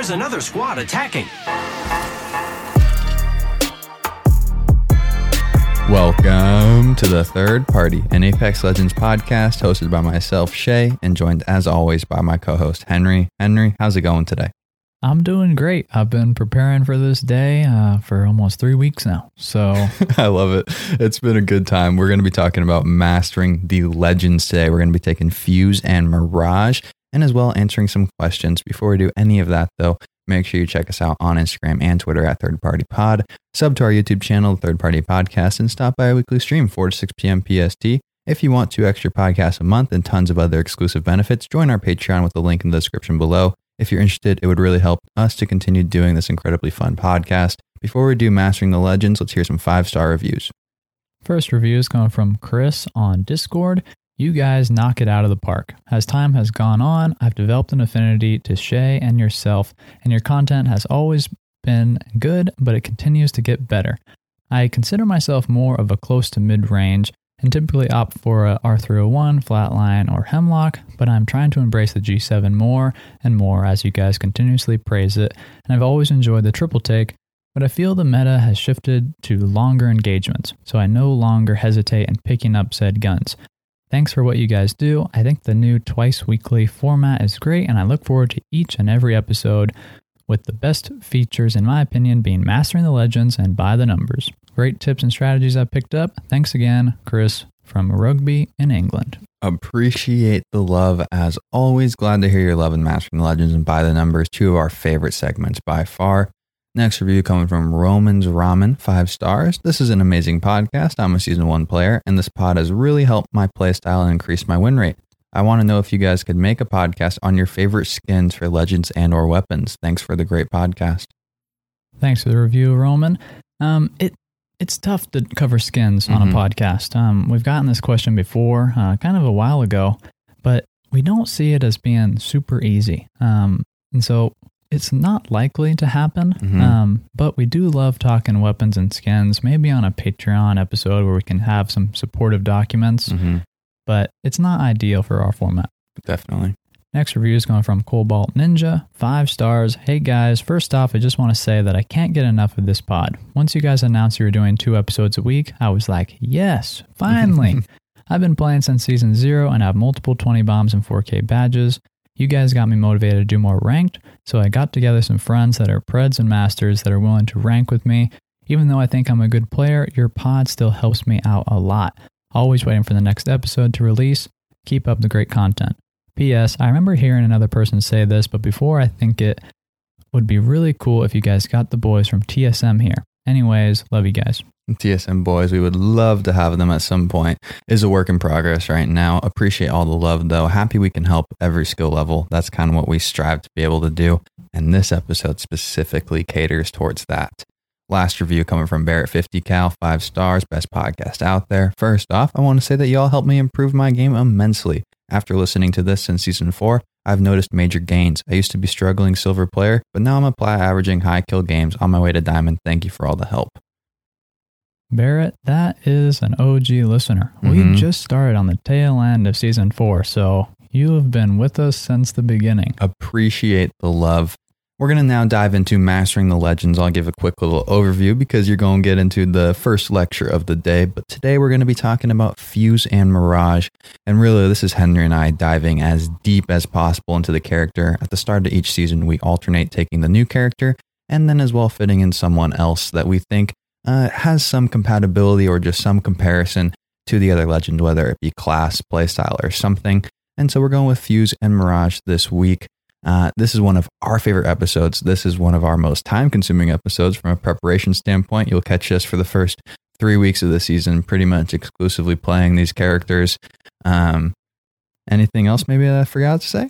There's another squad attacking. Welcome to the third party, an Apex Legends podcast hosted by myself, Shay, and joined as always by my co host, Henry. Henry, how's it going today? I'm doing great. I've been preparing for this day uh, for almost three weeks now. So I love it. It's been a good time. We're going to be talking about mastering the legends today. We're going to be taking Fuse and Mirage and as well answering some questions. Before we do any of that, though, Make sure you check us out on Instagram and Twitter at Third Party Pod. Sub to our YouTube channel, Third Party Podcast, and stop by our weekly stream, 4 to 6 p.m. PST. If you want two extra podcasts a month and tons of other exclusive benefits, join our Patreon with the link in the description below. If you're interested, it would really help us to continue doing this incredibly fun podcast. Before we do Mastering the Legends, let's hear some five star reviews. First review is coming from Chris on Discord. You guys knock it out of the park. As time has gone on, I've developed an affinity to Shay and yourself, and your content has always been good, but it continues to get better. I consider myself more of a close to mid range and typically opt for a R301, Flatline, or Hemlock, but I'm trying to embrace the G7 more and more as you guys continuously praise it, and I've always enjoyed the triple take, but I feel the meta has shifted to longer engagements, so I no longer hesitate in picking up said guns. Thanks for what you guys do. I think the new twice weekly format is great, and I look forward to each and every episode with the best features, in my opinion, being mastering the legends and by the numbers. Great tips and strategies I picked up. Thanks again, Chris from Rugby in England. Appreciate the love as always. Glad to hear your love in Mastering the Legends and by the numbers, two of our favorite segments by far. Next review coming from Romans Ramen, five stars. This is an amazing podcast. I'm a season one player, and this pod has really helped my playstyle and increased my win rate. I want to know if you guys could make a podcast on your favorite skins for legends and or weapons. Thanks for the great podcast. Thanks for the review, Roman. Um, it it's tough to cover skins on Mhm. a podcast. Um, we've gotten this question before, uh, kind of a while ago, but we don't see it as being super easy. Um, and so it's not likely to happen. Mhm. Um, but we do love talking weapons and skins, maybe on a Patreon episode where we can have some supportive documents, Mm-hmm. but it's not ideal for our format. Definitely. Next review is going from Cobalt Ninja, five stars. Hey guys, first off, I just want to say that I can't get enough of this pod. Once you guys announced you were doing two episodes a week, I was like, yes, finally. I've been playing since season zero and have multiple 20 bombs and 4K badges. You guys got me motivated to do more ranked, so I got together some friends that are Preds and Masters that are willing to rank with me. Even though I think I'm a good player, your pod still helps me out a lot. Always waiting for the next episode to release. Keep up the great content. P.S. I remember hearing another person say this, but before I think it would be really cool if you guys got the boys from TSM here. Anyways, love you guys. TSM boys, we would love to have them at some point. Is a work in progress right now. Appreciate all the love though. Happy we can help every skill level. That's kind of what we strive to be able to do. And this episode specifically caters towards that. Last review coming from Barrett 50 Cal, five stars, best podcast out there. First off, I want to say that y'all helped me improve my game immensely. After listening to this since season four, I've noticed major gains. I used to be struggling silver player, but now I'm a plat averaging high kill games on my way to diamond. Thank you for all the help. Barrett, that is an OG listener. Mhm. We just started on the tail end of season four, so you have been with us since the beginning. appreciate the love. We're going to now dive into Mastering the Legends. I'll give a quick little overview because you're going to get into the first lecture of the day. But today we're going to be talking about Fuse and Mirage. And really, this is Henry and I diving as deep as possible into the character. At the start of each season, we alternate taking the new character and then as well fitting in someone else that we think uh, has some compatibility or just some comparison to the other legend, whether it be class, playstyle, or something. And so we're going with Fuse and Mirage this week. Uh, this is one of our favorite episodes. This is one of our most time consuming episodes from a preparation standpoint. You'll catch us for the first three weeks of the season, pretty much exclusively playing these characters. Um, anything else maybe I forgot to say?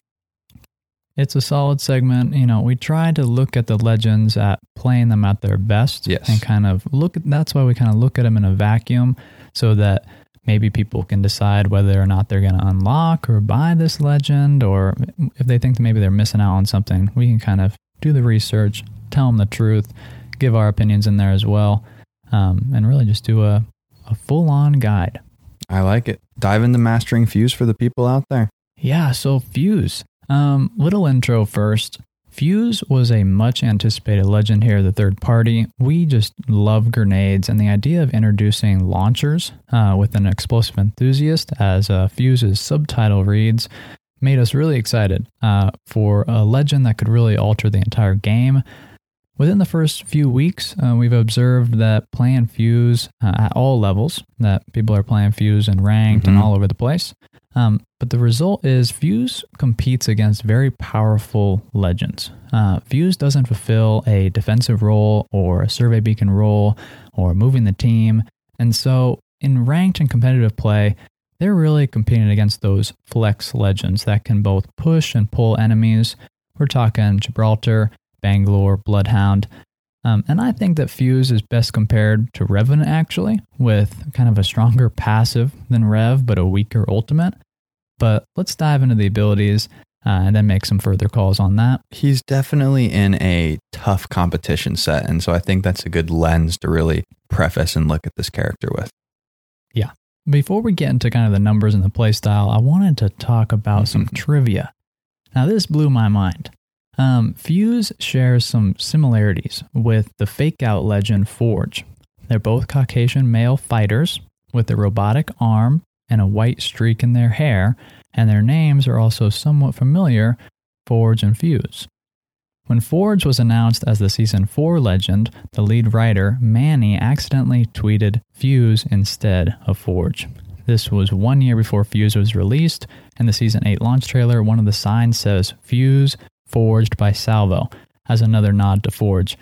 It's a solid segment. You know, we try to look at the legends at playing them at their best Yes. and kind of look at that's why we kind of look at them in a vacuum so that maybe people can decide whether or not they're going to unlock or buy this legend or if they think that maybe they're missing out on something, we can kind of do the research, tell them the truth, give our opinions in there as well, um, and really just do a, a full on guide. I like it. Dive into mastering Fuse for the people out there. Yeah, so Fuse. Um, little intro first. Fuse was a much anticipated legend here, the third party. We just love grenades, and the idea of introducing launchers uh, with an explosive enthusiast, as uh, Fuse's subtitle reads, made us really excited uh, for a legend that could really alter the entire game. Within the first few weeks, uh, we've observed that playing Fuse uh, at all levels, that people are playing Fuse and ranked and Mhm. all over the place. Um, but the result is Fuse competes against very powerful legends. Uh, Fuse doesn't fulfill a defensive role or a survey beacon role or moving the team. And so in ranked and competitive play, they're really competing against those flex legends that can both push and pull enemies. We're talking Gibraltar, Bangalore, Bloodhound. Um, and I think that Fuse is best compared to Revenant actually, with kind of a stronger passive than Rev, but a weaker ultimate. But let's dive into the abilities uh, and then make some further calls on that. He's definitely in a tough competition set. And so I think that's a good lens to really preface and look at this character with. Yeah. Before we get into kind of the numbers and the playstyle, I wanted to talk about some Mhm. trivia. Now, this blew my mind. Um, Fuse shares some similarities with the fake out legend Forge. They're both Caucasian male fighters with a robotic arm and a white streak in their hair, and their names are also somewhat familiar Forge and Fuse. When Forge was announced as the season 4 legend, the lead writer, Manny, accidentally tweeted Fuse instead of Forge. This was one year before Fuse was released, and the season 8 launch trailer, one of the signs says Fuse forged by Salvo, as another nod to Forge.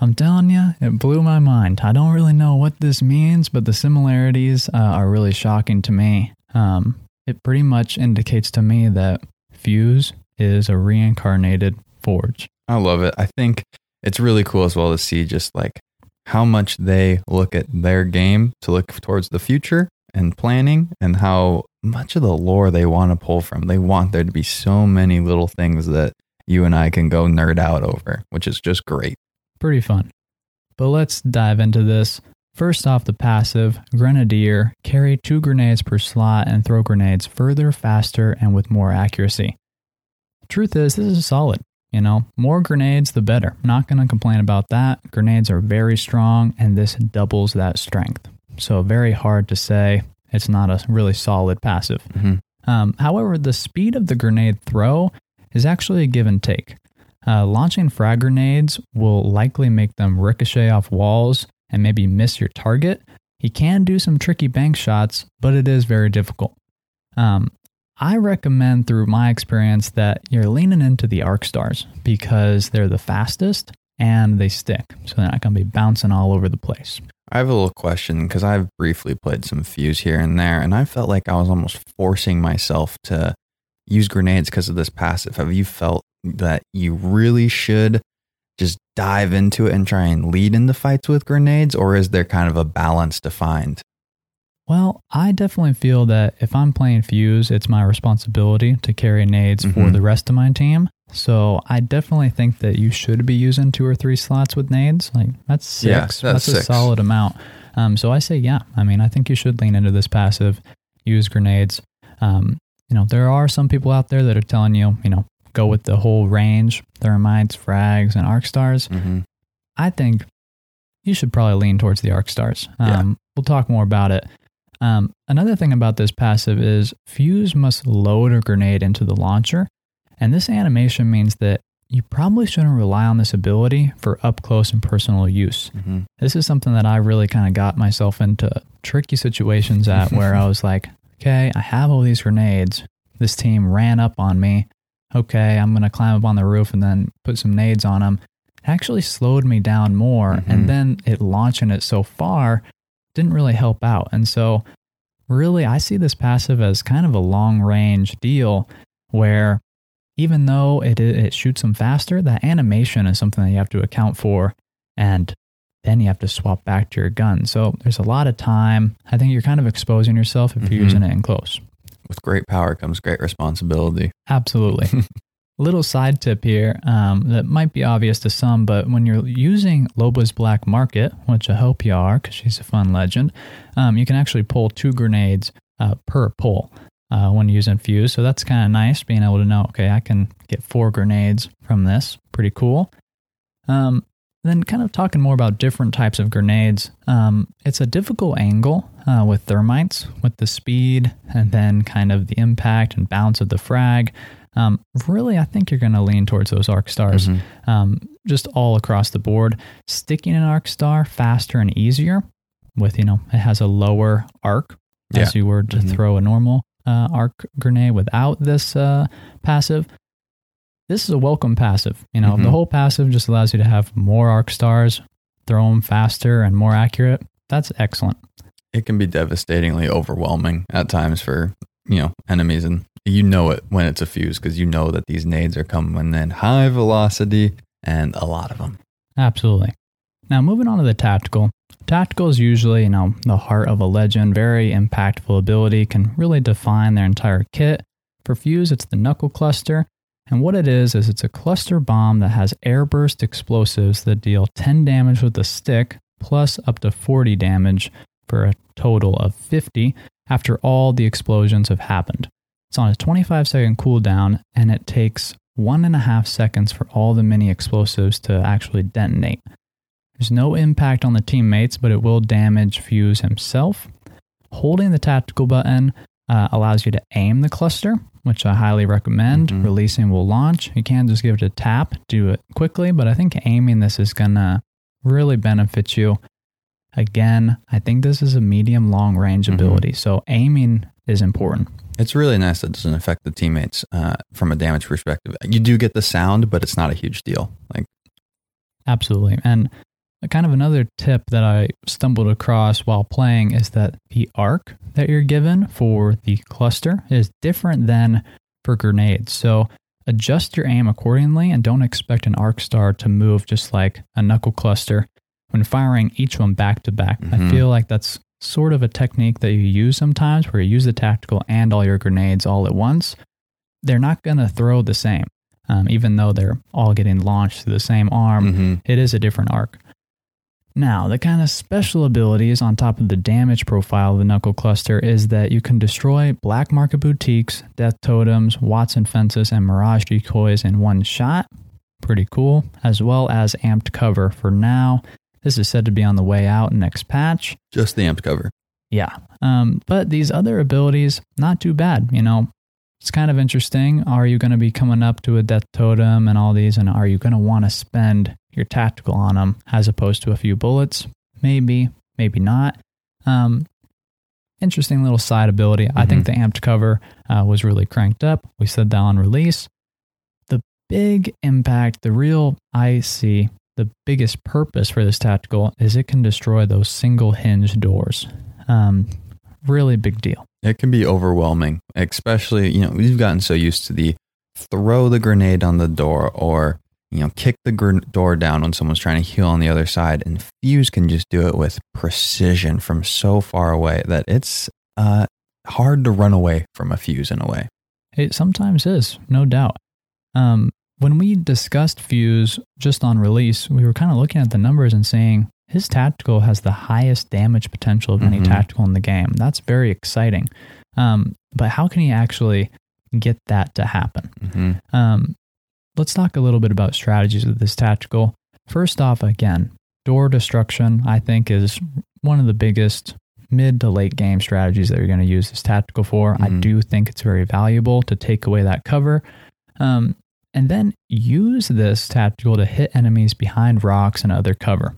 I'm telling you, it blew my mind. I don't really know what this means, but the similarities uh, are really shocking to me. Um, it pretty much indicates to me that Fuse is a reincarnated Forge. I love it. I think it's really cool as well to see just like how much they look at their game to look towards the future and planning and how much of the lore they want to pull from. They want there to be so many little things that you and I can go nerd out over, which is just great. Pretty fun. But let's dive into this. First off, the passive Grenadier carry two grenades per slot and throw grenades further, faster, and with more accuracy. Truth is, this is solid. You know, more grenades, the better. Not going to complain about that. Grenades are very strong, and this doubles that strength. So, very hard to say it's not a really solid passive. Mhm. Um, however, the speed of the grenade throw is actually a give and take. Uh, launching frag grenades will likely make them ricochet off walls and maybe miss your target. He can do some tricky bank shots, but it is very difficult. Um, I recommend, through my experience, that you're leaning into the arc stars because they're the fastest and they stick. So they're not going to be bouncing all over the place. I have a little question because I've briefly played some Fuse here and there, and I felt like I was almost forcing myself to use grenades because of this passive. Have you felt that you really should just dive into it and try and lead into fights with grenades, or is there kind of a balance to find? Well, I definitely feel that if I'm playing Fuse, it's my responsibility to carry nades for Mhm. the rest of my team. So I definitely think that you should be using two or three slots with nades. Like that's six. Yeah, that's that's a solid amount. Um, so I say, yeah. I mean, I think you should lean into this passive, use grenades. Um, you know, there are some people out there that are telling you, you know, go with the whole range, thermites, frags, and arc stars. Mm-hmm. I think you should probably lean towards the arc stars. Um, Yeah. We'll talk more about it. Um, another thing about this passive is Fuse must load a grenade into the launcher, and this animation means that you probably shouldn't rely on this ability for up close and personal use. Mm-hmm. This is something that I really kind of got myself into tricky situations at where I was like, okay, I have all these grenades. This team ran up on me. Okay, I'm going to climb up on the roof and then put some nades on them. It actually slowed me down more. Mhm. And then it launching it so far didn't really help out. And so, really, I see this passive as kind of a long range deal where even though it, it shoots them faster, that animation is something that you have to account for. And then you have to swap back to your gun. So there's a lot of time. I think you're kind of exposing yourself if you're Mhm. using it in close. With great power comes great responsibility. Absolutely. Little side tip here um, that might be obvious to some, but when you're using Loba's Black Market, which I hope you are because she's a fun legend, um, you can actually pull two grenades uh, per pull. Uh, when using Fuse. So that's kind of nice being able to know, okay, I can get four grenades from this. Pretty cool. Um, then, kind of talking more about different types of grenades. Um, it's a difficult angle uh, with thermites, with the speed and then kind of the impact and bounce of the frag. Um, really, I think you're going to lean towards those arc stars Mhm. um, just all across the board. Sticking an arc star faster and easier with, you know, it has a lower arc as you were to Mhm. throw a normal uh, arc grenade without this uh, passive. This is a welcome passive. You know, Mhm. the whole passive just allows you to have more arc stars, throw them faster and more accurate. That's excellent. It can be devastatingly overwhelming at times for, you know, enemies. And you know it when it's a fuse because you know that these nades are coming in high velocity and a lot of them. Absolutely. Now, moving on to the tactical. Tactical is usually, you know, the heart of a legend. Very impactful ability, can really define their entire kit. For Fuse, it's the Knuckle Cluster. And what it is, is it's a cluster bomb that has airburst explosives that deal 10 damage with the stick, plus up to 40 damage for a total of 50 after all the explosions have happened. It's on a 25 second cooldown, and it takes one and a half seconds for all the mini explosives to actually detonate. There's no impact on the teammates, but it will damage Fuse himself. Holding the tactical button uh, allows you to aim the cluster, which I highly recommend. Mhm. Releasing will launch. You can just give it a tap, do it quickly, but I think aiming this is going to really benefit you. Again, I think this is a medium long range Mhm. ability, so aiming is important. It's really nice that it doesn't affect the teammates uh, from a damage perspective. You do get the sound, but it's not a huge deal. Like, Absolutely. And kind of another tip that I stumbled across while playing is that the arc that you're given for the cluster is different than for grenades. So adjust your aim accordingly and don't expect an arc star to move just like a knuckle cluster when firing each one back to back. I Mhm. feel like that's sort of a technique that you use sometimes where you use the tactical and all your grenades all at once. They're not going to throw the same. Um, even though they're all getting launched through the same arm, mhm. it is a different arc. Now, the kind of special abilities on top of the damage profile of the Knuckle Cluster is that you can destroy Black Market Boutiques, Death Totems, Watson Fences, and Mirage Decoys in one shot. Pretty cool. As well as Amped Cover for now. This is said to be on the way out next patch. just the amped cover. Yeah. Um, but these other abilities, not too bad. You know, it's kind of interesting. Are you going to be coming up to a death totem and all these? And are you going to want to spend your tactical on them as opposed to a few bullets? Maybe, maybe not. Um, interesting little side ability. I think the amped cover uh, was really cranked up. We said that on release. The big impact, the real I see, the biggest purpose for this tactical is it can destroy those single hinge doors. Um, really big deal. It can be overwhelming, especially, you know, we've gotten so used to the throw the grenade on the door or, you know, kick the gr- door down when someone's trying to heal on the other side. And Fuse can just do it with precision from so far away that it's uh, hard to run away from a Fuse in a way. It sometimes is, no doubt. Um, when we discussed Fuse just on release, we were kind of looking at the numbers and saying his tactical has the highest damage potential of any Mhm. tactical in the game. That's very exciting. Um, but how can he actually get that to happen? hmm Um, let's talk a little bit about strategies with this tactical. First off, again, door destruction, I think, is one of the biggest mid to late game strategies that you're going to use this tactical for. I Mhm. do think it's very valuable to take away that cover. Um, and then use this tactical to hit enemies behind rocks and other cover.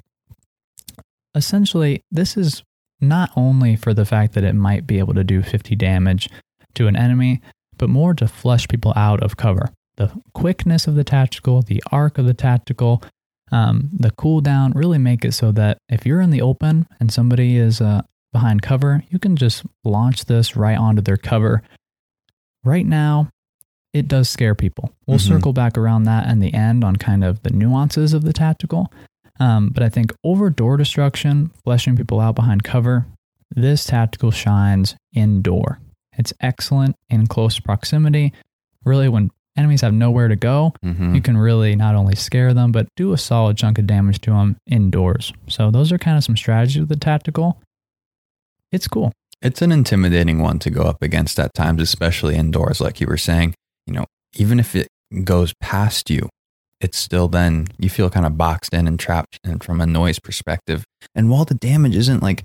Essentially, this is not only for the fact that it might be able to do 50 damage to an enemy, but more to flush people out of cover. The quickness of the tactical, the arc of the tactical, um, the cooldown really make it so that if you're in the open and somebody is uh, behind cover, you can just launch this right onto their cover. Right now, it does scare people. We'll Mhm. circle back around that in the end on kind of the nuances of the tactical. Um, but I think over door destruction, fleshing people out behind cover, this tactical shines indoor. It's excellent in close proximity. Really, when enemies have nowhere to go, hmm you can really not only scare them, but do a solid chunk of damage to them indoors. So, those are kind of some strategies with the tactical. It's cool. It's an intimidating one to go up against at times, especially indoors, like you were saying. You know, even if it goes past you, it's still then you feel kind of boxed in and trapped and from a noise perspective. And while the damage isn't like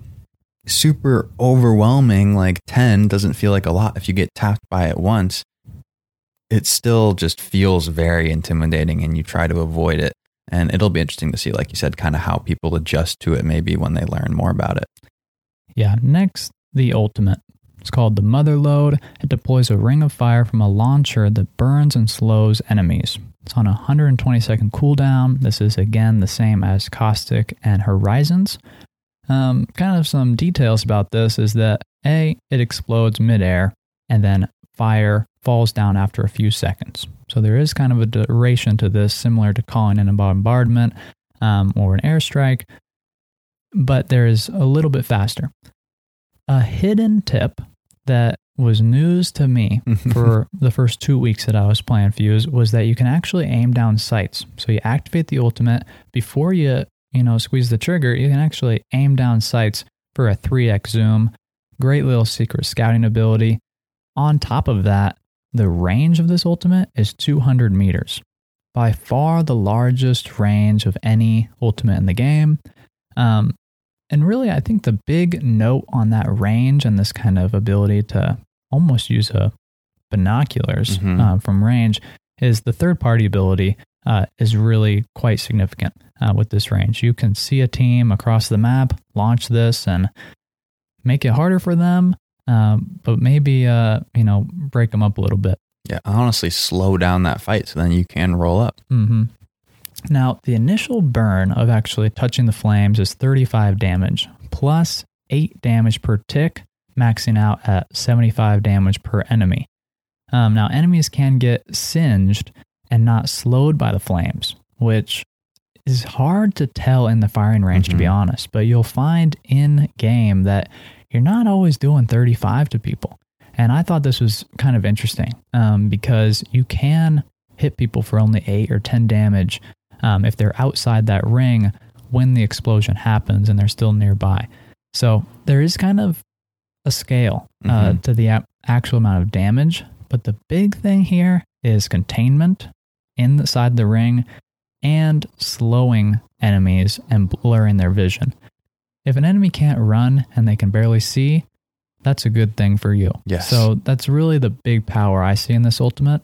super overwhelming, like 10 doesn't feel like a lot if you get tapped by it once, it still just feels very intimidating and you try to avoid it. And it'll be interesting to see, like you said, kind of how people adjust to it maybe when they learn more about it. Yeah. Next, the ultimate. It's called the Motherlode. It deploys a ring of fire from a launcher that burns and slows enemies. It's on a 120 second cooldown. This is again the same as Caustic and Horizons. Um, kind of some details about this is that A, it explodes midair, and then fire falls down after a few seconds. So there is kind of a duration to this, similar to calling in a bombardment um, or an airstrike, but there is a little bit faster. A hidden tip that was news to me for the first two weeks that I was playing Fuse was that you can actually aim down sights. So you activate the ultimate before you, you know, squeeze the trigger, you can actually aim down sights for a 3x zoom. Great little secret scouting ability. On top of that, the range of this ultimate is 200 meters. By far the largest range of any ultimate in the game. Um, and really, I think the big note on that range and this kind of ability to almost use a binoculars Mhm. uh, from range is the third party ability uh, is really quite significant uh, with this range. You can see a team across the map, launch this, and make it harder for them, um, but maybe uh, you know break them up a little bit. Yeah, honestly, slow down that fight so then you can roll up. hmm Now, the initial burn of actually touching the flames is 35 damage, plus 8 damage per tick, maxing out at 75 damage per enemy. Um, now, enemies can get singed and not slowed by the flames, which is hard to tell in the firing range, to be Mhm. honest. But you'll find in game that you're not always doing 35 to people. And I thought this was kind of interesting um, because you can hit people for only 8 or 10 damage um, if they're outside that ring when the explosion happens and they're still nearby. So there is kind of a scale uh, Mhm. to the actual amount of damage. But the big thing here is containment inside the ring and slowing enemies and blurring their vision. If an enemy can't run and they can barely see, that's a good thing for you. Yes. So that's really the big power I see in this ultimate.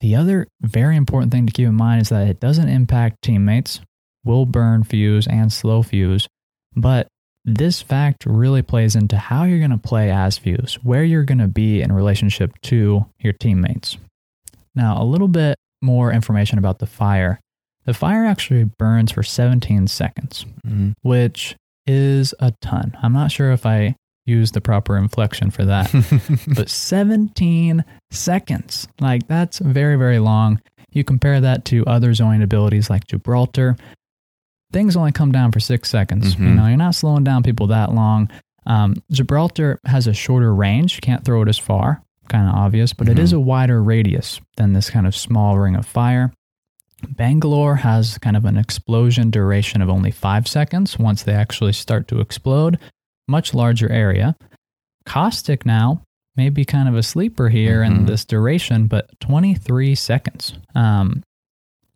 The other very important thing to keep in mind is that it doesn't impact teammates, will burn fuse and slow fuse, but this fact really plays into how you're going to play as fuse, where you're going to be in relationship to your teammates. Now, a little bit more information about the fire. The fire actually burns for 17 seconds, Mhm. which is a ton. I'm not sure if I use the proper inflection for that but 17 seconds. Like that's very, very long. You compare that to other zoning abilities like Gibraltar, things only come down for six seconds. You Mhm. know, you're not slowing down people that long. Um, Gibraltar has a shorter range, you can't throw it as far, kind of obvious, but it is a wider radius than this kind of small ring of fire. Bangalore has kind of an explosion duration of only five seconds once they actually start to explode, much larger area. Caustic now may be kind of a sleeper here in Mhm. this duration, but 23 seconds, um,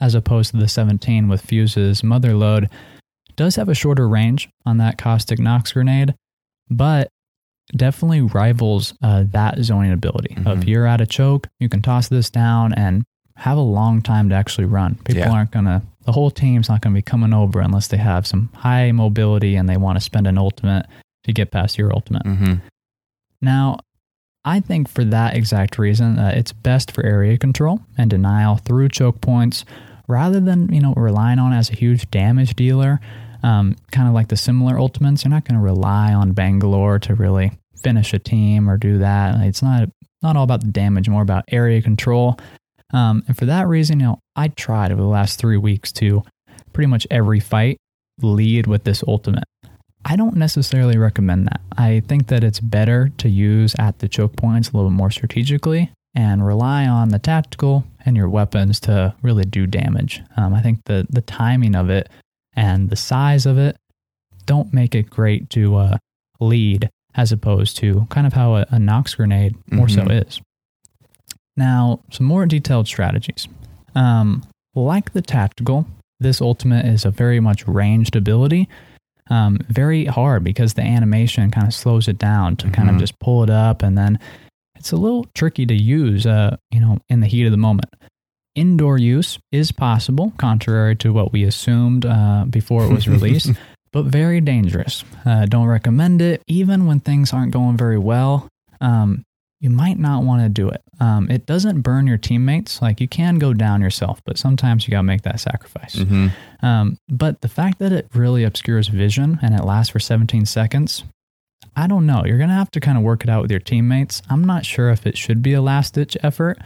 as opposed to the 17 with Fuse's motherlode. Does have a shorter range on that Caustic Nox grenade, but definitely rivals uh, that zoning ability. Of Mhm. you're at a choke, you can toss this down and have a long time to actually run. People Yeah. aren't going to, the whole team's not going to be coming over unless they have some high mobility and they want to spend an ultimate to get past your ultimate. Mhm. Now, I think for that exact reason, uh, it's best for area control and denial through choke points rather than, you know, relying on as a huge damage dealer. Um, kind of like the similar ultimates, you're not going to rely on Bangalore to really finish a team or do that. It's not not all about the damage, more about area control. Um, and for that reason, you know, I tried over the last three weeks to pretty much every fight lead with this ultimate. I don't necessarily recommend that. I think that it's better to use at the choke points a little bit more strategically and rely on the tactical and your weapons to really do damage. Um, I think the the timing of it and the size of it don't make it great to uh, lead as opposed to kind of how a, a Nox grenade more so Mhm. is. Now, some more detailed strategies. Um, like the tactical, this ultimate is a very much ranged ability. Um, very hard because the animation kind of slows it down to kind of just pull it up, and then it's a little tricky to use. Uh, you know, in the heat of the moment. Indoor use is possible, contrary to what we assumed uh, before it was released, but very dangerous. Uh, don't recommend it, even when things aren't going very well. Um, you might not want to do it. Um, it doesn't burn your teammates. Like you can go down yourself, but sometimes you got to make that sacrifice. hmm Um, but the fact that it really obscures vision and it lasts for 17 seconds, I don't know. You're going to have to kind of work it out with your teammates. I'm not sure if it should be a last ditch effort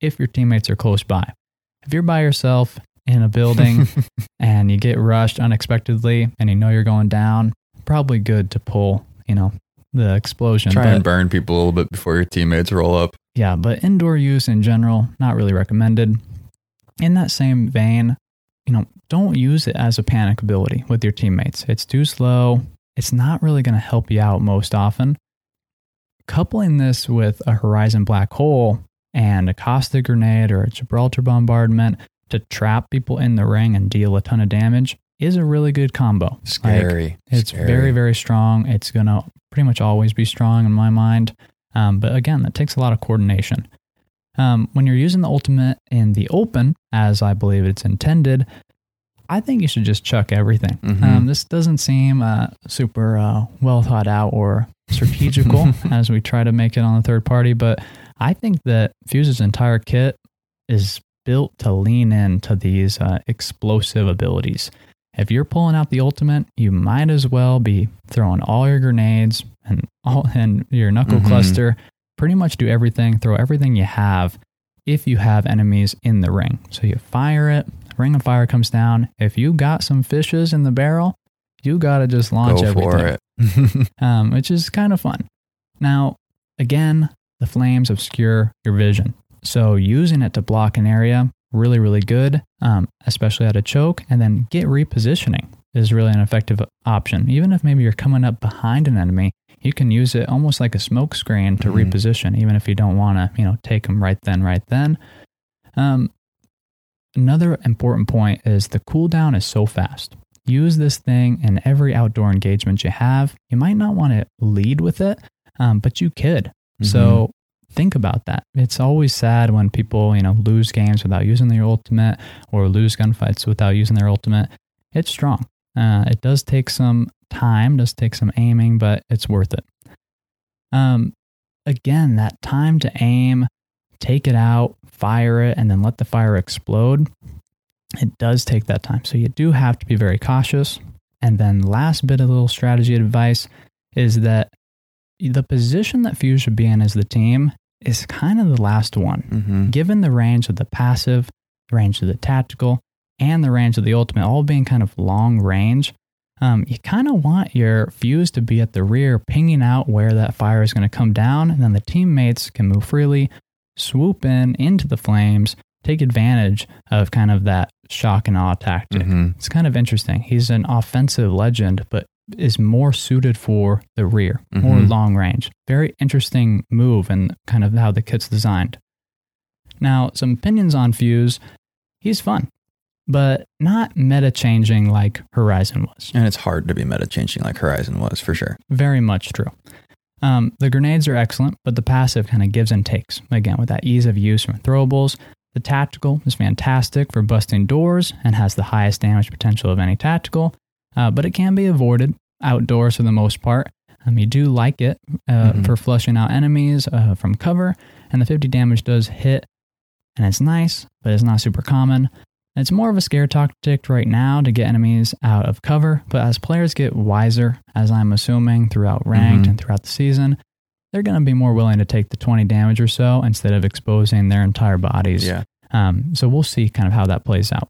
if your teammates are close by. If you're by yourself in a building and you get rushed unexpectedly and you know you're going down, probably good to pull, you know, the explosion. Try But- and burn people a little bit before your teammates roll up. yeah, but indoor use in general, not really recommended. In that same vein, you know, don't use it as a panic ability with your teammates. It's too slow. It's not really going to help you out most often. Coupling this with a Horizon black hole and a caustic grenade or a Gibraltar bombardment to trap people in the ring and deal a ton of damage is a really good combo. Like, Scary. it's Scary. very, very strong. It's going to pretty much always be strong in my mind. Um, but again, that takes a lot of coordination. Um, when you're using the ultimate in the open, as I believe it's intended, I think you should just chuck everything. Mhm. Um, this doesn't seem uh, super uh, well thought out or strategical as we try to make it on the third party, but I think that Fuse's entire kit is built to lean into these uh, explosive abilities. If you're pulling out the ultimate, you might as well be throwing all your grenades and all and your knuckle Mhm. cluster. Pretty much do everything, throw everything you have if you have enemies in the ring. So you fire it, ring of fire comes down. If you got some fishes in the barrel, you got to just launch Go everything for it. um, which is kind of fun. Now, again, the flames obscure your vision. So using it to block an area, really, really good, um, especially at a choke. And then get repositioning is really an effective option. Even if maybe you're coming up behind an enemy, you can use it almost like a smoke screen to Mhm. reposition, even if you don't want to, you know, take them right then, right then. Um, another important point is the cooldown is so fast. Use this thing in every outdoor engagement you have. You might not want to lead with it, um, but you could. So think about that. It's always sad when people, you know, lose games without using their ultimate or lose gunfights without using their ultimate. It's strong. Uh, it does take some time, does take some aiming, but it's worth it. Um, again, that time to aim, take it out, fire it, and then let the fire explode. It does take that time. So you do have to be very cautious. And then, last bit of little strategy advice is that the position that Fuse should be in as the team is kind of the last one. Mhm. Given the range of the passive, the range of the tactical, and the range of the ultimate, all being kind of long range, um, you kind of want your fuse to be at the rear, pinging out where that fire is going to come down, and then the teammates can move freely, swoop in into the flames, take advantage of kind of that shock and awe tactic. Mhm. It's kind of interesting. He's an offensive legend, but is more suited for the rear, more Mhm. long range. Very interesting move and kind of how the kit's designed. Now, some opinions on Fuse. He's fun, but not meta changing like Horizon was. And it's hard to be meta changing like Horizon was for sure. Very much true. Um, the grenades are excellent, but the passive kind of gives and takes. Again, with that ease of use from throwables. The tactical is fantastic for busting doors and has the highest damage potential of any tactical, uh, but it can be avoided outdoors for the most part. Um, you do like it uh, Mhm. for flushing out enemies uh, from cover, and the 50 damage does hit, and it's nice, but it's not super common. It's more of a scare tactic right now to get enemies out of cover, but as players get wiser, as I'm assuming throughout ranked Mhm. and throughout the season, they're going to be more willing to take the 20 damage or so instead of exposing their entire bodies. Yeah. Um, so we'll see kind of how that plays out.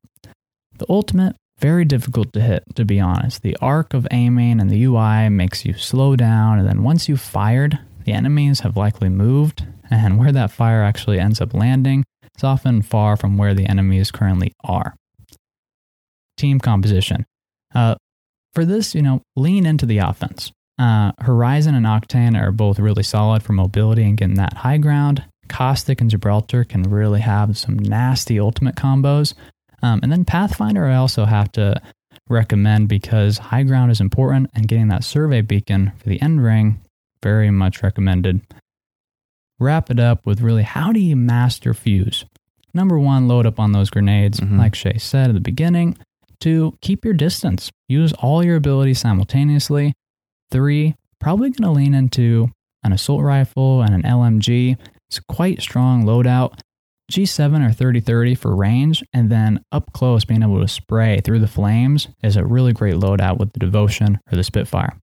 The ultimate, very difficult to hit, to be honest. The arc of aiming and the UI makes you slow down, and then once you've fired, the enemies have likely moved, and where that fire actually ends up landing is often far from where the enemies currently are. Team composition. Uh, for this, you know, lean into the offense. Uh, Horizon and Octane are both really solid for mobility and getting that high ground. Caustic and Gibraltar can really have some nasty ultimate combos. Um, and then Pathfinder, I also have to recommend because high ground is important and getting that survey beacon for the end ring, very much recommended. Wrap it up with really how do you master fuse? Number one, load up on those grenades, Mhm. like Shay said at the beginning. Two, keep your distance. Use all your abilities simultaneously. Three, probably going to lean into an assault rifle and an LMG. It's quite strong loadout. G7 or 3030 for range, and then up close, being able to spray through the flames is a really great loadout with the Devotion or the Spitfire.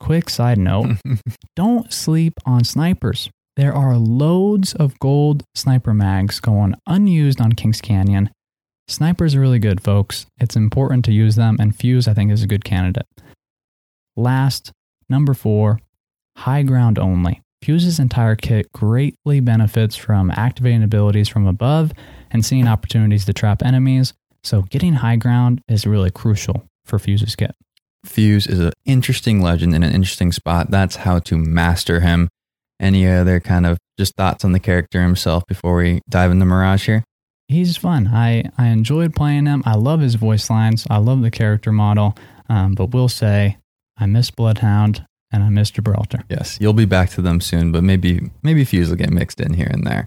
Quick side note don't sleep on snipers. There are loads of gold sniper mags going unused on Kings Canyon. Snipers are really good, folks. It's important to use them, and Fuse, I think, is a good candidate. Last, number four, high ground only. Fuse's entire kit greatly benefits from activating abilities from above and seeing opportunities to trap enemies, so getting high ground is really crucial for Fuse's kit. Fuse is an interesting legend in an interesting spot. That's how to master him. Any other kind of just thoughts on the character himself before we dive into Mirage here? He's fun. I, I enjoyed playing him. I love his voice lines. I love the character model. Um, but we'll say I miss Bloodhound and I miss Gibraltar. Yes, you'll be back to them soon, but maybe maybe Fuse will get mixed in here and there.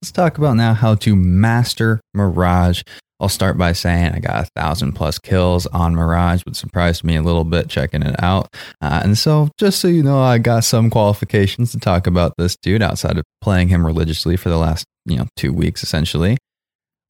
Let's talk about now how to master Mirage. I'll start by saying I got a thousand plus kills on Mirage, which surprised me a little bit checking it out. Uh, and so, just so you know, I got some qualifications to talk about this dude outside of playing him religiously for the last you know two weeks essentially.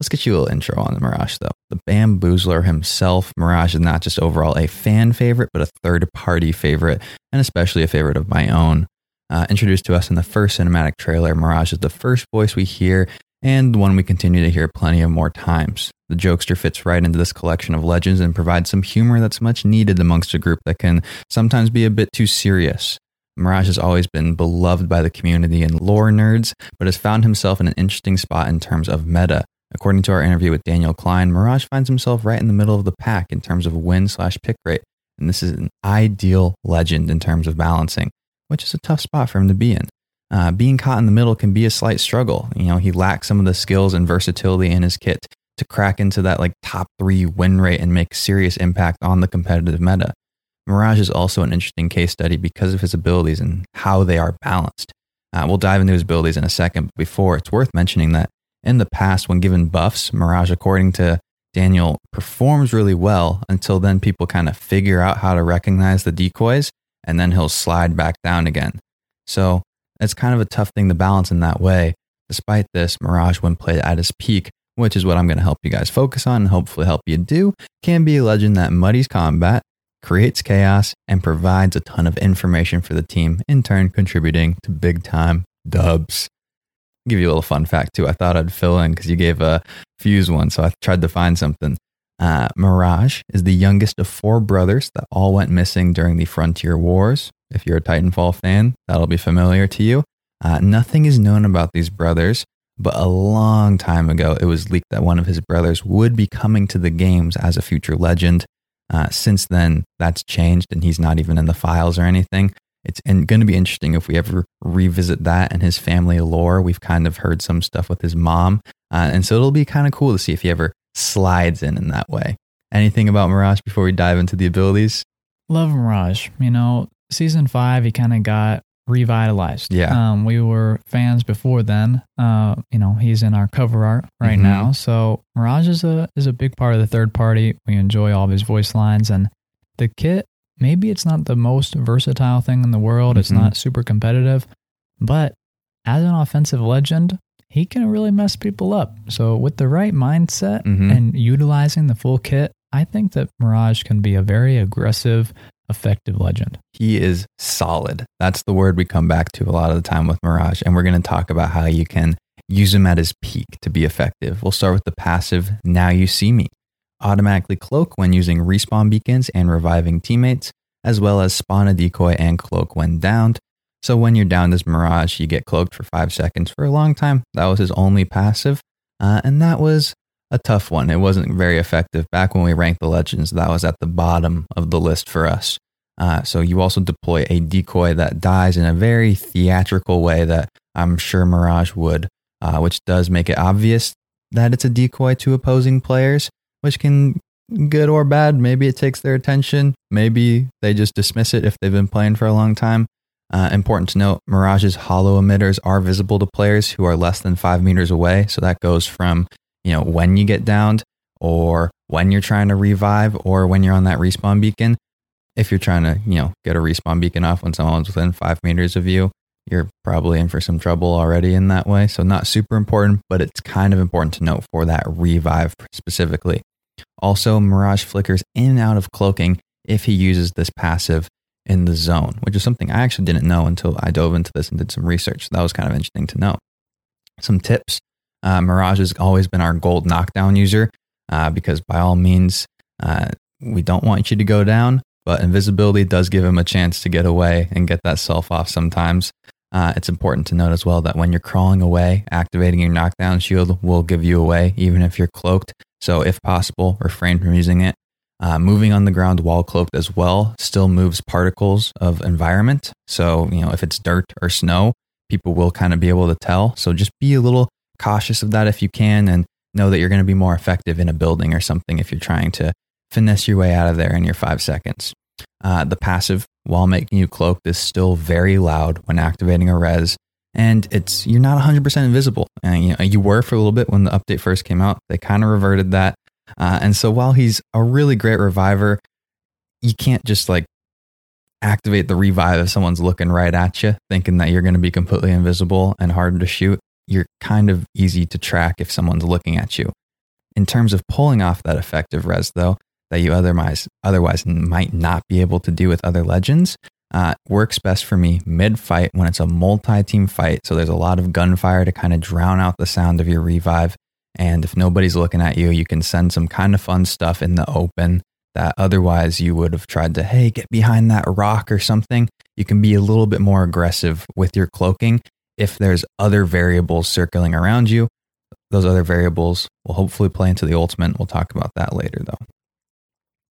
Let's get you a little intro on the Mirage, though. The Bamboozler himself, Mirage is not just overall a fan favorite, but a third party favorite, and especially a favorite of my own. Uh, introduced to us in the first cinematic trailer, Mirage is the first voice we hear and one we continue to hear plenty of more times. The jokester fits right into this collection of legends and provides some humor that's much needed amongst a group that can sometimes be a bit too serious. Mirage has always been beloved by the community and lore nerds, but has found himself in an interesting spot in terms of meta. According to our interview with Daniel Klein, Mirage finds himself right in the middle of the pack in terms of win slash pick rate, and this is an ideal legend in terms of balancing, which is a tough spot for him to be in. Uh, being caught in the middle can be a slight struggle. You know, he lacks some of the skills and versatility in his kit to crack into that like top three win rate and make serious impact on the competitive meta. Mirage is also an interesting case study because of his abilities and how they are balanced. Uh, we'll dive into his abilities in a second, but before, it's worth mentioning that in the past, when given buffs, Mirage, according to Daniel, performs really well until then people kind of figure out how to recognize the decoys and then he'll slide back down again. So it's kind of a tough thing to balance in that way. Despite this, Mirage, when played at his peak, which is what I'm going to help you guys focus on and hopefully help you do, can be a legend that muddies combat, creates chaos, and provides a ton of information for the team, in turn contributing to big time dubs. Give you a little fun fact too. I thought I'd fill in because you gave a fuse one, so I tried to find something. Uh, Mirage is the youngest of four brothers that all went missing during the Frontier Wars. If you're a Titanfall fan, that'll be familiar to you. Uh, nothing is known about these brothers, but a long time ago, it was leaked that one of his brothers would be coming to the games as a future legend. Uh, since then, that's changed, and he's not even in the files or anything. It's going to be interesting if we ever revisit that and his family lore. We've kind of heard some stuff with his mom, uh, and so it'll be kind of cool to see if he ever slides in in that way. Anything about Mirage before we dive into the abilities? Love Mirage. You know, season five, he kind of got revitalized. Yeah. Um, we were fans before then. Uh, you know, he's in our cover art right Mhm. now. So Mirage is a is a big part of the third party. We enjoy all of his voice lines and the kit. Maybe it's not the most versatile thing in the world. It's Mhm. not super competitive, but as an offensive legend, he can really mess people up. So with the right mindset Mhm. and utilizing the full kit, I think that Mirage can be a very aggressive, effective legend. He is solid. That's the word we come back to a lot of the time with Mirage. And we're going to talk about how you can use him at his peak to be effective. We'll start with the passive Now You See Me. Automatically cloak when using respawn beacons and reviving teammates, as well as spawn a decoy and cloak when downed. So when you're downed as Mirage, you get cloaked for five seconds for a long time. That was his only passive. Uh, and that was a tough one. It wasn't very effective. Back when we ranked the legends, that was at the bottom of the list for us. Uh, so you also deploy a decoy that dies in a very theatrical way that I'm sure Mirage would, uh, which does make it obvious that it's a decoy to opposing players, which can good or bad. Maybe it takes their attention. Maybe they just dismiss it if they've been playing for a long time. Uh, important to note, Mirage's holo-emitters are visible to players who are less than five meters away. So that goes from, you know, when you get downed or when you're trying to revive or when you're on that respawn beacon. If you're trying to, you know, get a respawn beacon off when someone's within five meters of you, you're probably in for some trouble already in that way. So not super important, but it's kind of important to note for that revive specifically. Also, Mirage flickers in and out of cloaking if he uses this passive in the zone, which is something I actually didn't know until I dove into this and did some research. That was kind of interesting to know. Some tips uh, Mirage has always been our gold knockdown user uh, because, by all means, uh, we don't want you to go down, but invisibility does give him a chance to get away and get that self off sometimes. Uh, it's important to note as well that when you're crawling away, activating your knockdown shield will give you away, even if you're cloaked. So, if possible, refrain from using it. Uh, moving on the ground while cloaked as well still moves particles of environment. So, you know, if it's dirt or snow, people will kind of be able to tell. So, just be a little cautious of that if you can and know that you're going to be more effective in a building or something if you're trying to finesse your way out of there in your five seconds. Uh, the passive, while making you cloaked, is still very loud when activating a res, and it's you're not 100% invisible. And you know, you were for a little bit when the update first came out. They kind of reverted that, uh, and so while he's a really great reviver, you can't just like activate the revive if someone's looking right at you, thinking that you're going to be completely invisible and hard to shoot. You're kind of easy to track if someone's looking at you. In terms of pulling off that effective res, though, that you otherwise otherwise might not be able to do with other legends. Uh, works best for me mid fight when it's a multi team fight. So there's a lot of gunfire to kind of drown out the sound of your revive. And if nobody's looking at you, you can send some kind of fun stuff in the open that otherwise you would have tried to, hey, get behind that rock or something. You can be a little bit more aggressive with your cloaking if there's other variables circling around you. Those other variables will hopefully play into the ultimate. We'll talk about that later, though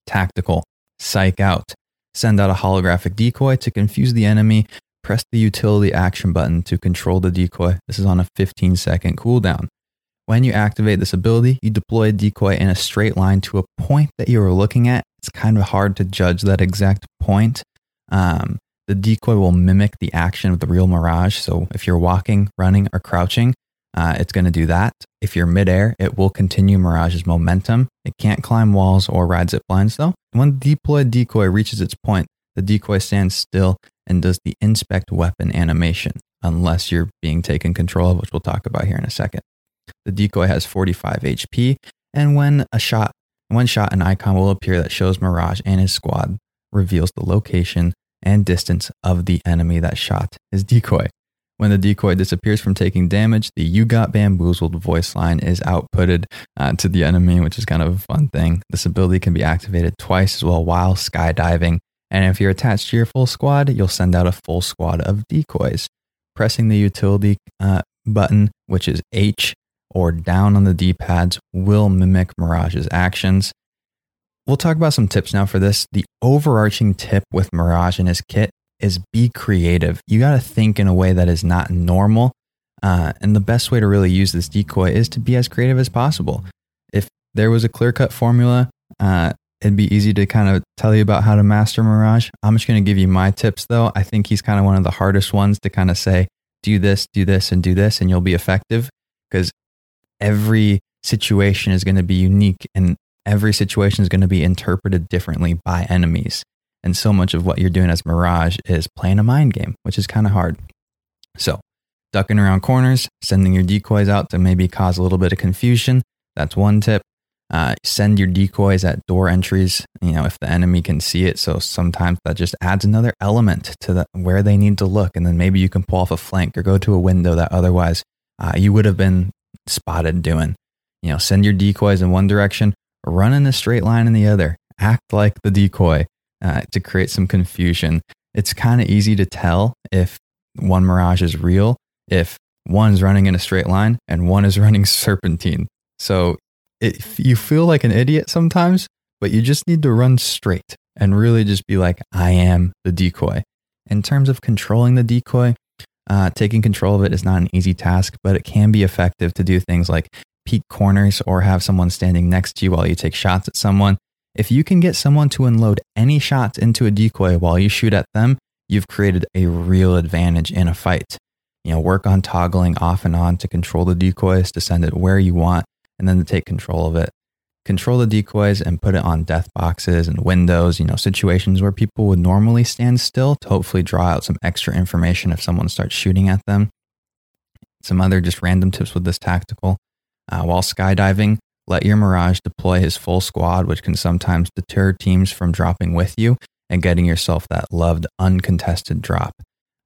tactical, psych out, send out a holographic decoy to confuse the enemy, press the utility action button to control the decoy. This is on a 15 second cooldown. When you activate this ability, you deploy a decoy in a straight line to a point that you are looking at. It's kind of hard to judge that exact point. Um, the decoy will mimic the action of the real Mirage. So if you're walking, running, or crouching, uh, it's going to do that. If you're midair, it will continue Mirage's momentum. It can't climb walls or ride zip lines though. When the deployed decoy reaches its point, the decoy stands still and does the inspect weapon animation, unless you're being taken control of, which we'll talk about here in a second. The decoy has 45 HP, and when a shot, one shot, an icon will appear that shows Mirage and his squad, reveals the location and distance of the enemy that shot his decoy. When the decoy disappears from taking damage, the You Got Bamboozled voice line is outputted uh, to the enemy, which is kind of a fun thing. This ability can be activated twice as well while skydiving. And if you're attached to your full squad, you'll send out a full squad of decoys. Pressing the utility uh, button, which is H or down on the D pads, will mimic Mirage's actions. We'll talk about some tips now for this. The overarching tip with Mirage and his kit is be creative. You got to think in a way that is not normal. Uh, and the best way to really use this decoy is to be as creative as possible. If there was a clear cut formula, uh, it'd be easy to kind of tell you about how to master Mirage. I'm just going to give you my tips though. I think he's kind of one of the hardest ones to kind of say, do this, do this, and do this, and you'll be effective because every situation is going to be unique and every situation is going to be interpreted differently by enemies. And so much of what you're doing as Mirage is playing a mind game, which is kind of hard. So, ducking around corners, sending your decoys out to maybe cause a little bit of confusion. That's one tip. Uh, send your decoys at door entries, you know, if the enemy can see it. So sometimes that just adds another element to the, where they need to look. And then maybe you can pull off a flank or go to a window that otherwise uh, you would have been spotted doing. You know, send your decoys in one direction, run in a straight line in the other. Act like the decoy uh, to create some confusion. It's kind of easy to tell if one mirage is real if one is running in a straight line and one is running serpentine. So it, you feel like an idiot sometimes, but you just need to run straight. and really just be like, I am the decoy. In terms of controlling the decoy, uh, taking control of it is not an easy task, but it can be effective to do things like peek corners or have someone standing next to you while you take shots at someone. If you can get someone to unload any shots into a decoy while you shoot at them, you've created a real advantage in a fight. You know, work on toggling off and on to control the decoys, to send it where you want, and then to take control of it. Control the decoys and put it on death boxes and windows, you know, situations where people would normally stand still to hopefully draw out some extra information if someone starts shooting at them. Some other just random tips with this tactical. Uh, while skydiving, let your Mirage deploy his full squad, which can sometimes deter teams from dropping with you and getting yourself that loved uncontested drop.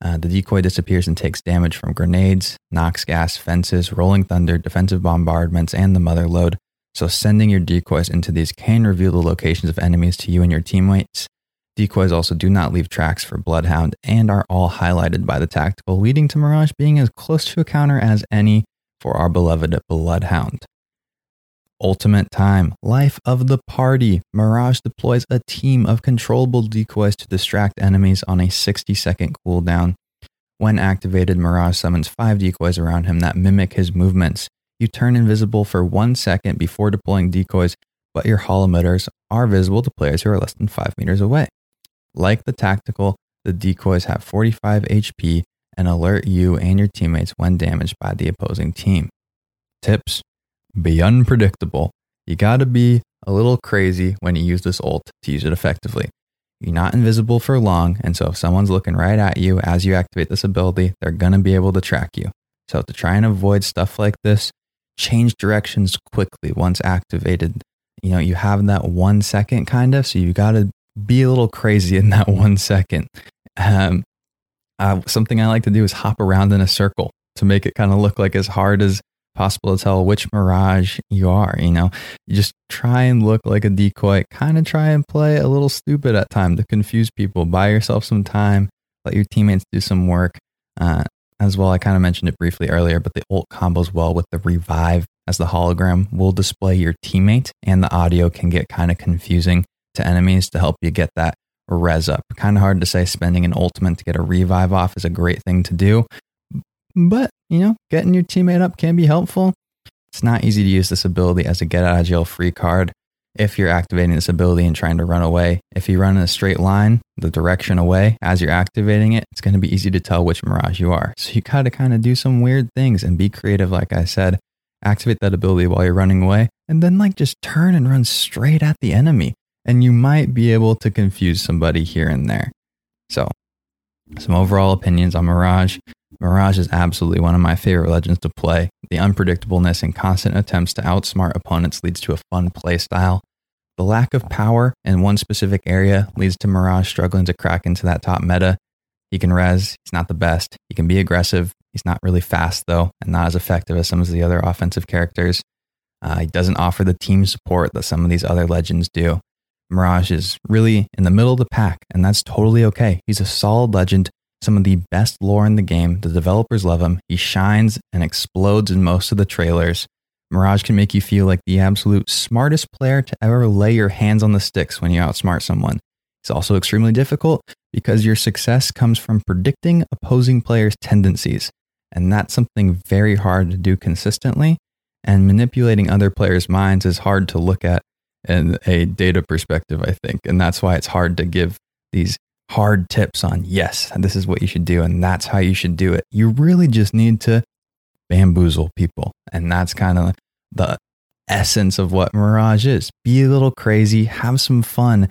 Uh, the decoy disappears and takes damage from grenades, Nox gas, fences, rolling thunder, defensive bombardments, and the Motherlode. So, sending your decoys into these can reveal the locations of enemies to you and your teammates. Decoys also do not leave tracks for Bloodhound and are all highlighted by the tactical, leading to Mirage being as close to a counter as any for our beloved Bloodhound. Ultimate time, life of the party. Mirage deploys a team of controllable decoys to distract enemies on a 60 second cooldown. When activated, Mirage summons five decoys around him that mimic his movements. You turn invisible for one second before deploying decoys, but your holo-emitters are visible to players who are less than five meters away. Like the tactical, the decoys have 45 HP and alert you and your teammates when damaged by the opposing team. Tips be unpredictable. You gotta be a little crazy when you use this ult to use it effectively. You're not invisible for long, and so if someone's looking right at you as you activate this ability, they're gonna be able to track you. So to try and avoid stuff like this, change directions quickly once activated. You know, you have that one second kind of, so you gotta be a little crazy in that one second. Um, uh, something I like to do is hop around in a circle to make it kind of look like as hard as possible to tell which mirage you are. You know, you just try and look like a decoy, kind of try and play a little stupid at time to confuse people. Buy yourself some time, let your teammates do some work. Uh, as well, I kind of mentioned it briefly earlier, but the ult combos well with the revive as the hologram will display your teammate, and the audio can get kind of confusing to enemies to help you get that res up. Kind of hard to say spending an ultimate to get a revive off is a great thing to do, but, you know, getting your teammate up can be helpful. It's not easy to use this ability as a get out of jail free card if you're activating this ability and trying to run away. If you run in a straight line, the direction away as you're activating it, it's going to be easy to tell which Mirage you are. So you got to kind of do some weird things and be creative, like I said. Activate that ability while you're running away, and then like just turn and run straight at the enemy. And you might be able to confuse somebody here and there. So, some overall opinions on Mirage. Mirage is absolutely one of my favorite legends to play. The unpredictableness and constant attempts to outsmart opponents leads to a fun play style. The lack of power in one specific area leads to Mirage struggling to crack into that top meta. He can res, he's not the best. He can be aggressive. He's not really fast, though, and not as effective as some of the other offensive characters. Uh, he doesn't offer the team support that some of these other legends do. Mirage is really in the middle of the pack, and that's totally okay. He's a solid legend some of the best lore in the game. The developers love him. He shines and explodes in most of the trailers. Mirage can make you feel like the absolute smartest player to ever lay your hands on the sticks when you outsmart someone. It's also extremely difficult because your success comes from predicting opposing players' tendencies. And that's something very hard to do consistently. And manipulating other players' minds is hard to look at in a data perspective, I think. And that's why it's hard to give these hard tips on, yes, this is what you should do, and that's how you should do it. You really just need to bamboozle people. And that's kind of the essence of what Mirage is. Be a little crazy, have some fun.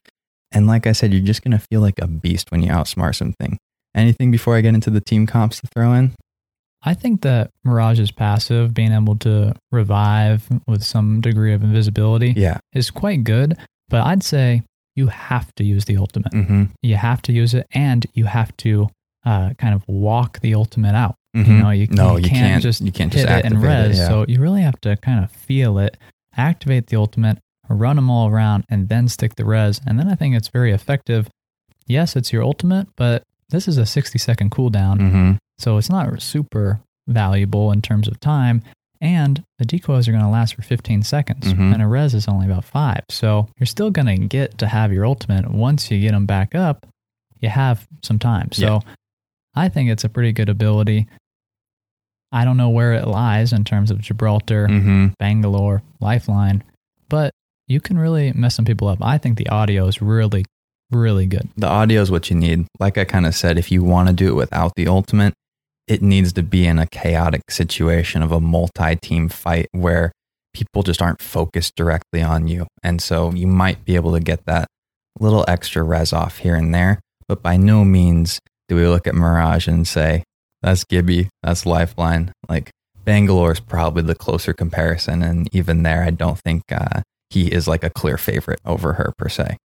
And like I said, you're just going to feel like a beast when you outsmart something. Anything before I get into the team comps to throw in? I think that Mirage's passive, being able to revive with some degree of invisibility, yeah. is quite good. But I'd say you have to use the ultimate. Mm-hmm. You have to use it, and you have to uh, kind of walk the ultimate out. Mm-hmm. You know, you, no, you, you can't, can't just you can't hit just it and res. it, yeah. So you really have to kind of feel it, activate the ultimate, run them all around, and then stick the res. And then I think it's very effective. Yes, it's your ultimate, but this is a 60 second cooldown. Mhm. So it's not super valuable in terms of time. And the decoys are going to last for 15 seconds, Mhm. and a res is only about five. So you're still going to get to have your ultimate. Once you get them back up, you have some time. So I think it's a pretty good ability. I don't know where it lies in terms of Gibraltar, Mm-hmm. Bangalore, Lifeline, but you can really mess some people up. I think the audio is really, really good. The audio is what you need. Like I kind of said, if you want to do it without the ultimate, it needs to be in a chaotic situation of a multi team fight where people just aren't focused directly on you. And so you might be able to get that little extra res off here and there. But by no means do we look at Mirage and say, that's Gibby, that's Lifeline. Like Bangalore is probably the closer comparison. And even there, I don't think uh, he is like a clear favorite over her per se.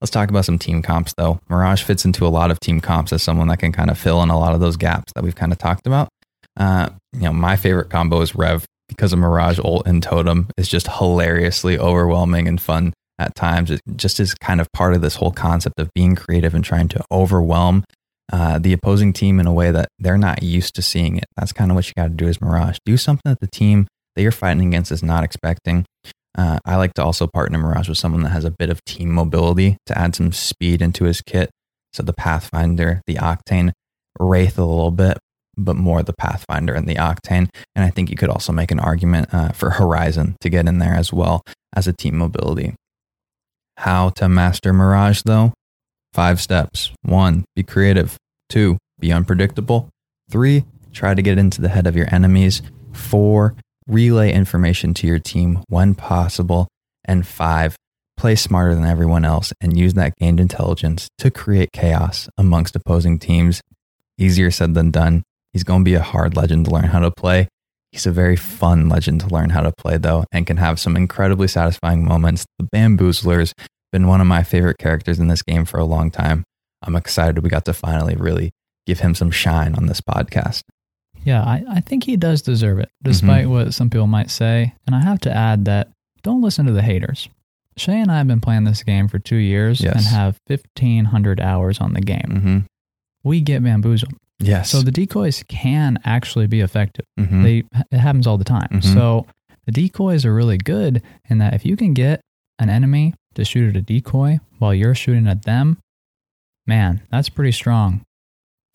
Let's talk about some team comps though. Mirage fits into a lot of team comps as someone that can kind of fill in a lot of those gaps that we've kind of talked about. Uh, you know, my favorite combo is Rev because of Mirage ult and Totem is just hilariously overwhelming and fun at times. It just is kind of part of this whole concept of being creative and trying to overwhelm uh, the opposing team in a way that they're not used to seeing it. That's kind of what you got to do as Mirage. Do something that the team that you're fighting against is not expecting. Uh, I like to also partner Mirage with someone that has a bit of team mobility to add some speed into his kit. So the Pathfinder, the Octane, Wraith a little bit, but more the Pathfinder and the Octane. And I think you could also make an argument uh, for Horizon to get in there as well as a team mobility. How to master Mirage though? Five steps. One, be creative. Two, be unpredictable. Three, try to get into the head of your enemies. Four, relay information to your team when possible. And five, play smarter than everyone else and use that gained intelligence to create chaos amongst opposing teams. Easier said than done. He's going to be a hard legend to learn how to play. He's a very fun legend to learn how to play, though, and can have some incredibly satisfying moments. The Bamboozler's been one of my favorite characters in this game for a long time. I'm excited we got to finally really give him some shine on this podcast. Yeah, I, I think he does deserve it, despite what some people might say. And I have to add that don't listen to the haters. Shay and I have been playing this game for two years Yes. and have 1,500 hours on the game. Mm-hmm. We get bamboozled. Yes. So the decoys can actually be effective. Mhm. They It happens all the time. Mhm. So the decoys are really good in that if you can get an enemy to shoot at a decoy while you're shooting at them, man, that's pretty strong.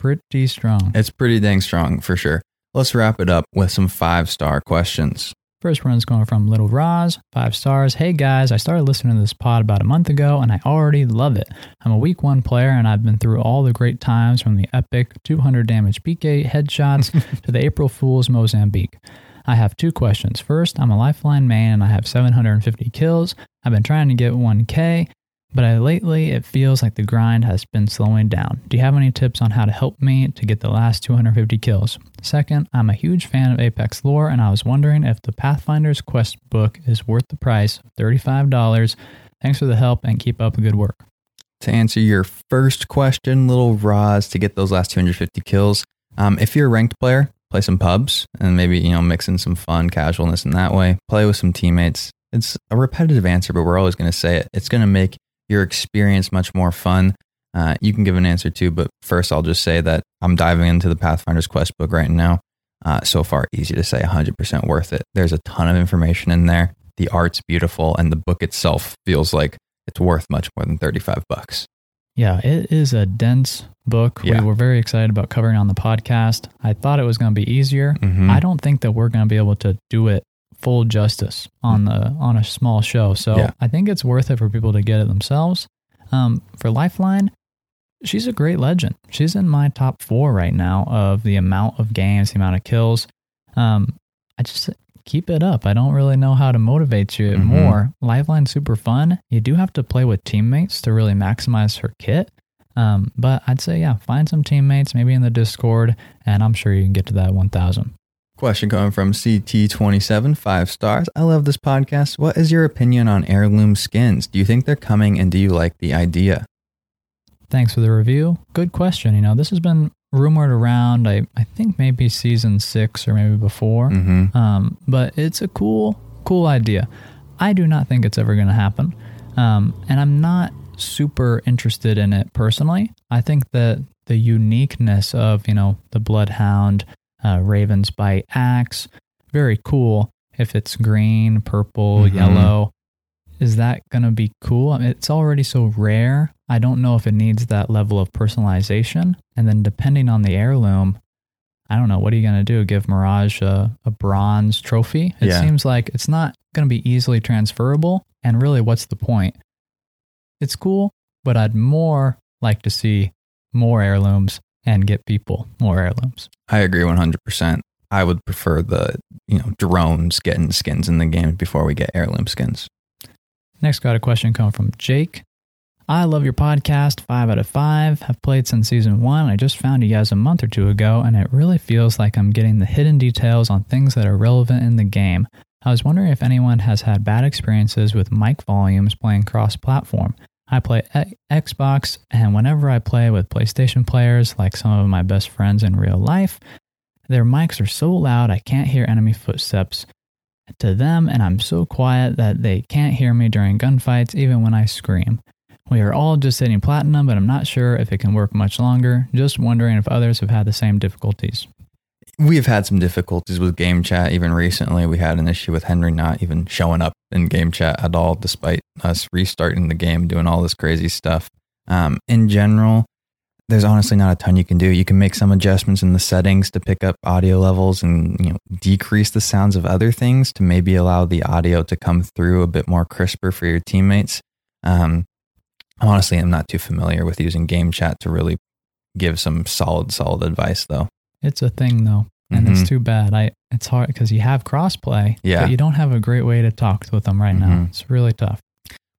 Pretty strong. it's pretty dang strong for sure. Let's wrap it up with some five star questions. First one's going from Little Roz, five stars. Hey guys, I started listening to this pod about a month ago and I already love it. I'm a week one player and I've been through all the great times from the epic 200 damage PK headshots to the April Fool's Mozambique. I have two questions. First, I'm a lifeline main and I have 750 kills. I've been trying to get 1k, but I, lately it feels like the grind has been slowing down. Do you have any tips on how to help me to get the last 250 kills? Second, I'm a huge fan of Apex lore and I was wondering if the Pathfinder's quest book is worth the price of $35. Thanks for the help and keep up the good work. To answer your first question, little Roz, to get those last 250 kills, um, if you're a ranked player, play some pubs and maybe, you know, mix in some fun casualness in that way. Play with some teammates. It's a repetitive answer, but we're always going to say it. It's going to make your experience much more fun. Uh, you can give an answer too, but first I'll just say that I'm diving into the Pathfinder's quest book right now. Uh, so far, easy to say 100% worth it. There's a ton of information in there. The art's beautiful, and the book itself feels like it's worth much more than 35 bucks. Yeah, it is a dense book. Yeah. We were very excited about covering on the podcast. I thought it was going to be easier. Mhm. I don't think that we're going to be able to do it full justice on the on a small show. So Yeah. I think it's worth it for people to get it themselves. Um, for Lifeline, she's a great legend. She's in my top four right now of the amount of games, the amount of kills. Um, I just keep it up. I don't really know how to motivate you Mhm. more. Lifeline's super fun. You do have to play with teammates to really maximize her kit. Um, but I'd say, yeah, find some teammates, maybe in the Discord, and I'm sure you can get to that 1,000. Question coming from CT27, five stars. I love this podcast. What is your opinion on heirloom skins? Do you think they're coming and do you like the idea? Thanks for the review. Good question. You know, this has been rumored around, I, I think maybe season six or maybe before. Mm-hmm. Um, but it's a cool, cool idea. I do not think it's ever going to happen. Um, and I'm not super interested in it personally. I think that the uniqueness of, you know, the Bloodhound, uh, Raven's Bite Axe, very cool if it's green, purple, Mhm. yellow. Is that going to be cool? I mean, it's already so rare. I don't know if it needs that level of personalization. And then depending on the heirloom, I don't know. What are you going to do? Give Mirage a, a bronze trophy? It Yeah. seems like it's not going to be easily transferable. And really, what's the point? It's cool, but I'd more like to see more heirlooms and get people more heirlooms. I agree 100%. I would prefer the, you know, drones getting skins in the game before we get heirloom skins. Next, got a question coming from Jake. I love your podcast, five out of five. Have played since season one. I just found you guys a month or two ago, and it really feels like I'm getting the hidden details on things that are relevant in the game. I was wondering if anyone has had bad experiences with mic volumes playing cross platform. I play Xbox, and whenever I play with PlayStation players, like some of my best friends in real life, their mics are so loud I can't hear enemy footsteps to them, and I'm so quiet that they can't hear me during gunfights, even when I scream. We are all just hitting platinum, but I'm not sure if it can work much longer. Just wondering if others have had the same difficulties. We've had some difficulties with game chat. Even recently, we had an issue with Henry not even showing up in game chat at all, despite us restarting the game, doing all this crazy stuff. Um, in general, there's honestly not a ton you can do. You can make some adjustments in the settings to pick up audio levels and you know decrease the sounds of other things to maybe allow the audio to come through a bit more crisper for your teammates. Um, honestly, I'm not too familiar with using game chat to really give some solid, solid advice, though. It's a thing though, and Mhm. it's too bad. I it's hard because you have crossplay, Yeah. but you don't have a great way to talk with them right now. Mhm. It's really tough.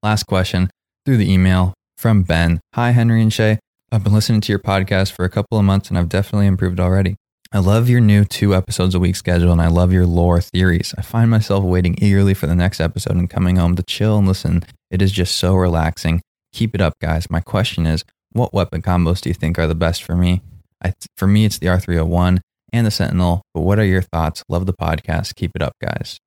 Last question through the email from Ben. Hi, Henry and Shay. I've been listening to your podcast for a couple of months and I've definitely improved already. I love your new two episodes a week schedule and I love your lore theories. I find myself waiting eagerly for the next episode and coming home to chill and listen. It is just so relaxing. Keep it up, guys. My question is what weapon combos do you think are the best for me? I, for me, it's the R301 and the Sentinel. But what are your thoughts? Love the podcast. Keep it up, guys.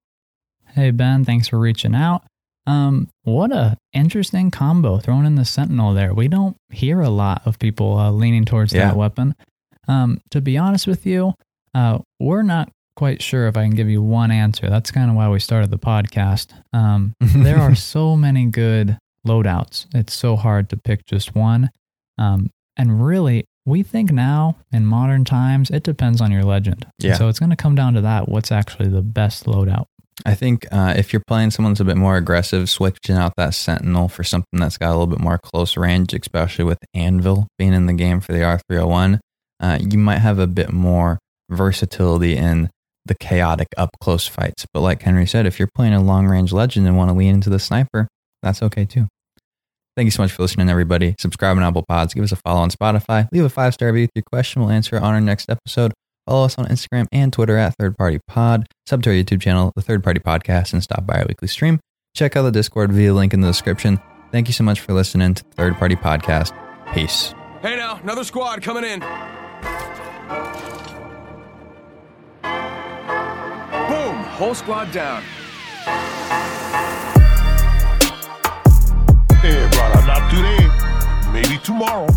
Hey Ben, thanks for reaching out. Um, what a interesting combo thrown in the Sentinel there. We don't hear a lot of people uh, leaning towards Yeah. that weapon. Um, to be honest with you, uh, we're not quite sure if I can give you one answer. That's kind of why we started the podcast. Um, there are so many good loadouts. It's so hard to pick just one. Um, and really, we think now in modern times, it depends on your legend. Yeah. So it's going to come down to that. What's actually the best loadout? I think uh, if you're playing someone that's a bit more aggressive, switching out that Sentinel for something that's got a little bit more close range, especially with Anvil being in the game for the R301, uh, you might have a bit more versatility in the chaotic up close fights. But like Henry said, if you're playing a long range legend and want to lean into the sniper, that's okay too. Thank you so much for listening, everybody. Subscribe on Apple Pods. Give us a follow on Spotify. Leave a five star review with your question. We'll answer it on our next episode. Follow us on Instagram and Twitter at Third Party Pod. Sub to our YouTube channel, The Third Party Podcast, and stop by our weekly stream. Check out the Discord via link in the description. Thank you so much for listening to the Third Party Podcast. Peace. Hey now, another squad coming in. Boom! Whole squad down. But not today, maybe tomorrow.